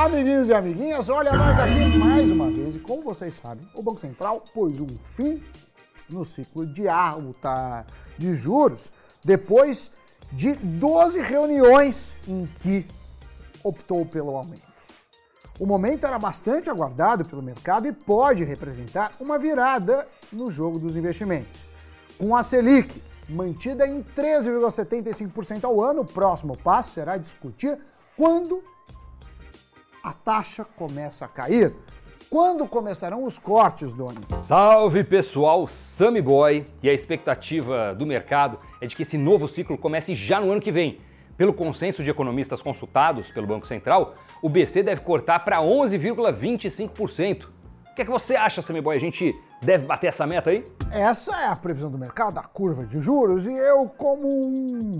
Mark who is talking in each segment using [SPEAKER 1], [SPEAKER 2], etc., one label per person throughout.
[SPEAKER 1] Amiguinhos e amiguinhas, olha nós aqui mais uma vez. E como vocês sabem, o Banco Central pôs um fim no ciclo de alta de juros depois de 12 reuniões em que optou pelo aumento. O momento era bastante aguardado pelo mercado e pode representar uma virada no jogo dos investimentos. Com a Selic mantida em 13,75% ao ano, o próximo passo será discutir quando a taxa começa a cair. Quando começarão os cortes, Doni?
[SPEAKER 2] Salve pessoal, Sammy Boy! E a expectativa do mercado é de que esse novo ciclo comece já no ano que vem. Pelo consenso de economistas consultados pelo Banco Central, o BC deve cortar para 11,25%. O que é que você acha, Sammy Boy? A gente deve bater essa meta aí?
[SPEAKER 1] Essa é a previsão do mercado, a curva de juros, e eu, como um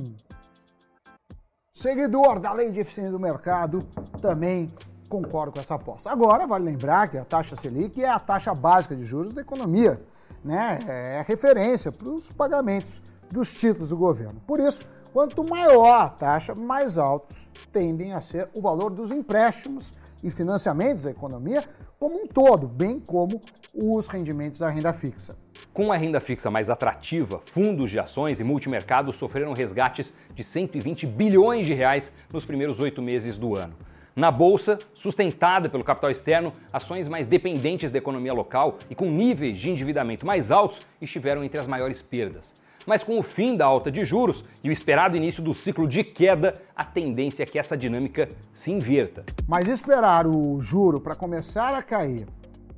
[SPEAKER 1] seguidor da lei de eficiência do mercado, também concordo com essa aposta. Agora, vale lembrar que a taxa Selic é a taxa básica de juros da economia, né? É referência para os pagamentos dos títulos do governo. Por isso, quanto maior a taxa, mais altos tendem a ser o valor dos empréstimos e financiamentos da economia como um todo, bem como os rendimentos da renda fixa.
[SPEAKER 2] Com a renda fixa mais atrativa, fundos de ações e multimercados sofreram resgates de 120 bilhões de reais nos primeiros oito meses do ano. Na bolsa, sustentada pelo capital externo, ações mais dependentes da economia local e com níveis de endividamento mais altos estiveram entre as maiores perdas. Mas com o fim da alta de juros e o esperado início do ciclo de queda, a tendência é que essa dinâmica se inverta.
[SPEAKER 1] Mas esperar o juro para começar a cair,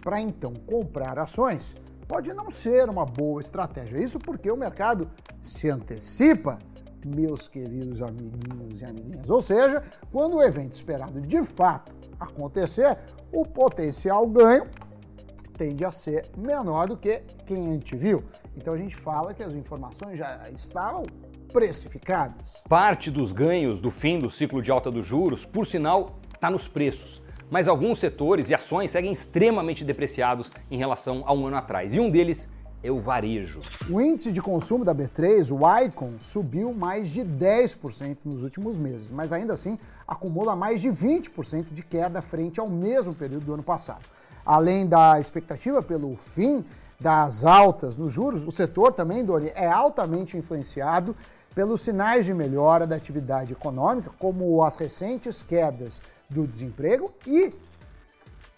[SPEAKER 1] para então comprar ações, pode não ser uma boa estratégia. Isso porque o mercado se antecipa meus queridos amiguinhos e amiguinhas. Ou seja, quando o evento esperado de fato acontecer, o potencial ganho tende a ser menor do que quem a gente viu. Então a gente fala que as informações já estavam precificadas.
[SPEAKER 2] Parte dos ganhos do fim do ciclo de alta dos juros, por sinal, está nos preços. Mas alguns setores e ações seguem extremamente depreciados em relação a um ano atrás. E um deles é o varejo.
[SPEAKER 1] O índice de consumo da B3, o Icon, subiu mais de 10% nos últimos meses, mas ainda assim acumula mais de 20% de queda frente ao mesmo período do ano passado. Além da expectativa pelo fim das altas nos juros, o setor também, Dori, é altamente influenciado pelos sinais de melhora da atividade econômica, como as recentes quedas do desemprego e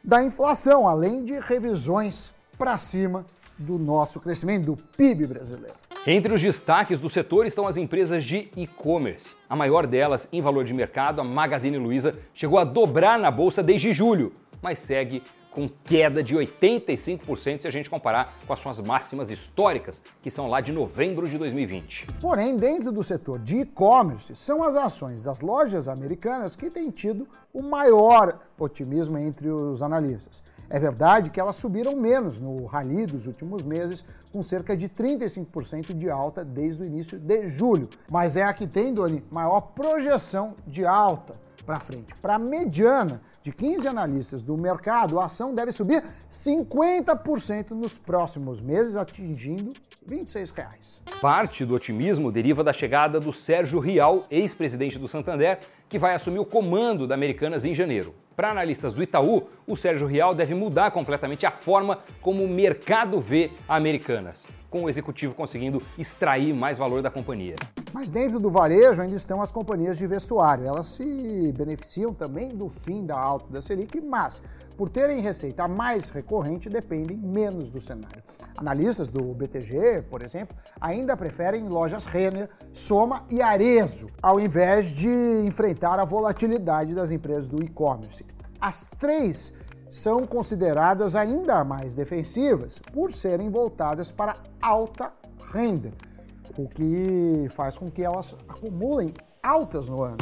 [SPEAKER 1] da inflação, além de revisões para cima do nosso crescimento, do PIB brasileiro.
[SPEAKER 2] Entre os destaques do setor estão as empresas de e-commerce. A maior delas, em valor de mercado, a Magazine Luiza, chegou a dobrar na bolsa desde julho, mas segue com queda de 85% se a gente comparar com as suas máximas históricas, que são lá de novembro de 2020.
[SPEAKER 1] Porém, dentro do setor de e-commerce, são as ações das lojas americanas que têm tido o maior otimismo entre os analistas. É verdade que elas subiram menos no rally dos últimos meses, com cerca de 35% de alta desde o início de julho. Mas é a que tem, Doni, maior projeção de alta para frente. Para a mediana de 15 analistas do mercado, a ação deve subir 50% nos próximos meses, atingindo 26 reais.
[SPEAKER 2] Parte do otimismo deriva da chegada do Sérgio Rial, ex-presidente do Santander, que vai assumir o comando da Americanas em janeiro. Para analistas do Itaú, o Sérgio Rial deve mudar completamente a forma como o mercado vê a Americanas, com o executivo conseguindo extrair mais valor da companhia.
[SPEAKER 1] Mas dentro do varejo ainda estão as companhias de vestuário. Elas se beneficiam também do fim da alta da Selic, mas por terem receita mais recorrente, dependem menos do cenário. Analistas do BTG, por exemplo, ainda preferem lojas Renner, Soma e Arezo, ao invés de enfrentar a volatilidade das empresas do e-commerce. As três são consideradas ainda mais defensivas por serem voltadas para alta renda, o que faz com que elas acumulem altas no ano.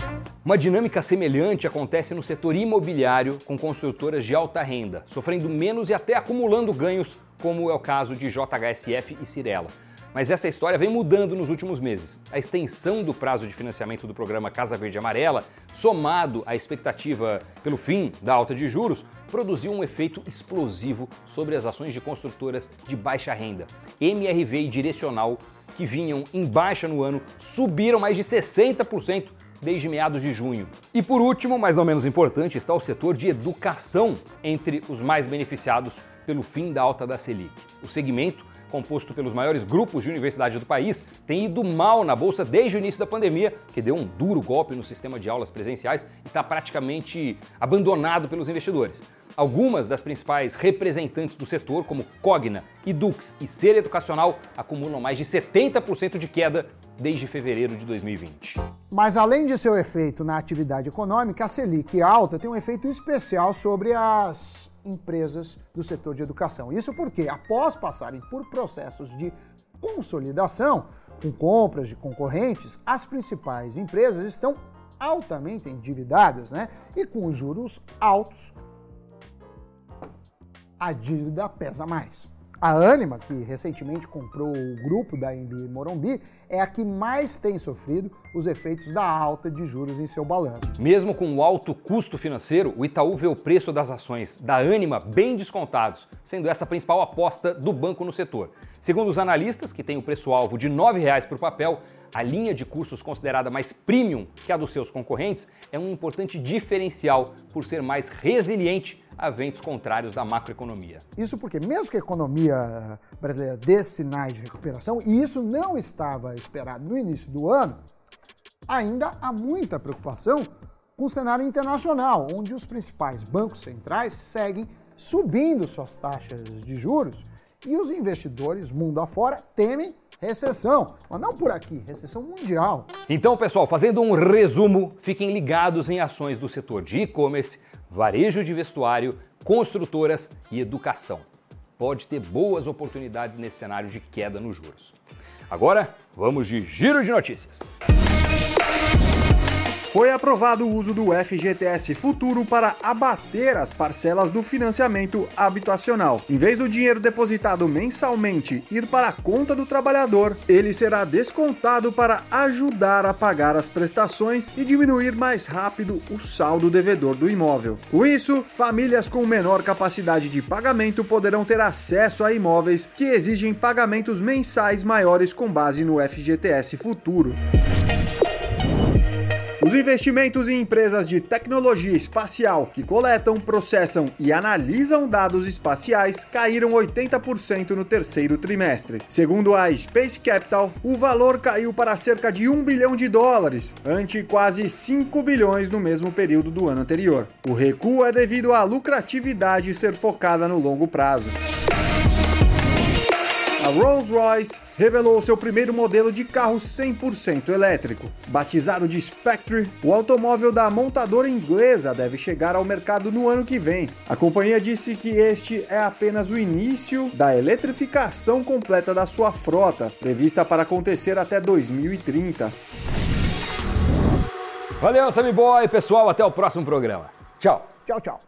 [SPEAKER 2] Uma dinâmica semelhante acontece no setor imobiliário com construtoras de alta renda, sofrendo menos e até acumulando ganhos, como é o caso de JHSF e Cirela. Mas essa história vem mudando nos últimos meses. A extensão do prazo de financiamento do programa Casa Verde Amarela, somado à expectativa pelo fim da alta de juros, produziu um efeito explosivo sobre as ações de construtoras de baixa renda. MRV e Direcional, que vinham em baixa no ano, subiram mais de 60% desde meados de junho. E por último, mas não menos importante, está o setor de educação entre os mais beneficiados pelo fim da alta da Selic. O segmento composto pelos maiores grupos de universidade do país, tem ido mal na bolsa desde o início da pandemia, que deu um duro golpe no sistema de aulas presenciais e está praticamente abandonado pelos investidores. Algumas das principais representantes do setor, como Cogna, Edux e Ser Educacional, acumulam mais de 70% de queda desde fevereiro de 2020.
[SPEAKER 1] Mas além de seu efeito na atividade econômica, a Selic alta tem um efeito especial sobre as empresas do setor de educação. Isso porque, após passarem por processos de consolidação, com compras de concorrentes, as principais empresas estão altamente endividadas, né? E com juros altos, a dívida pesa mais. A Anima, que recentemente comprou o grupo da MB Morumbi, é a que mais tem sofrido os efeitos da alta de juros em seu balanço.
[SPEAKER 2] Mesmo com o alto custo financeiro, o Itaú vê o preço das ações da Anima bem descontados, sendo essa a principal aposta do banco no setor. Segundo os analistas, que tem o preço-alvo de R$ 9,00 por papel, a linha de cursos considerada mais premium que a dos seus concorrentes é um importante diferencial por ser mais resiliente a ventos contrários da macroeconomia.
[SPEAKER 1] Isso porque, mesmo que a economia brasileira dê sinais de recuperação, e isso não estava esperado no início do ano, ainda há muita preocupação com o cenário internacional, onde os principais bancos centrais seguem subindo suas taxas de juros e os investidores, mundo afora, temem recessão, mas não por aqui, recessão mundial.
[SPEAKER 2] Então, pessoal, fazendo um resumo, fiquem ligados em ações do setor de e-commerce, varejo de vestuário, construtoras e educação. Pode ter boas oportunidades nesse cenário de queda nos juros. Agora, vamos de giro de notícias.
[SPEAKER 3] Foi aprovado o uso do FGTS Futuro para abater as parcelas do financiamento habitacional. Em vez do dinheiro depositado mensalmente ir para a conta do trabalhador, ele será descontado para ajudar a pagar as prestações e diminuir mais rápido o saldo devedor do imóvel. Com isso, famílias com menor capacidade de pagamento poderão ter acesso a imóveis que exigem pagamentos mensais maiores com base no FGTS Futuro. Os investimentos em empresas de tecnologia espacial que coletam, processam e analisam dados espaciais caíram 80% no terceiro trimestre. Segundo a Space Capital, o valor caiu para cerca de 1 bilhão de dólares, ante quase 5 bilhões no mesmo período do ano anterior. O recuo é devido à lucratividade ser focada no longo prazo. A Rolls-Royce revelou seu primeiro modelo de carro 100% elétrico. Batizado de Spectre, o automóvel da montadora inglesa deve chegar ao mercado no ano que vem. A companhia disse que este é apenas o início da eletrificação completa da sua frota, prevista para acontecer até 2030.
[SPEAKER 2] Valeu, Sammy Boy, pessoal, até o próximo programa. Tchau.
[SPEAKER 1] Tchau, tchau.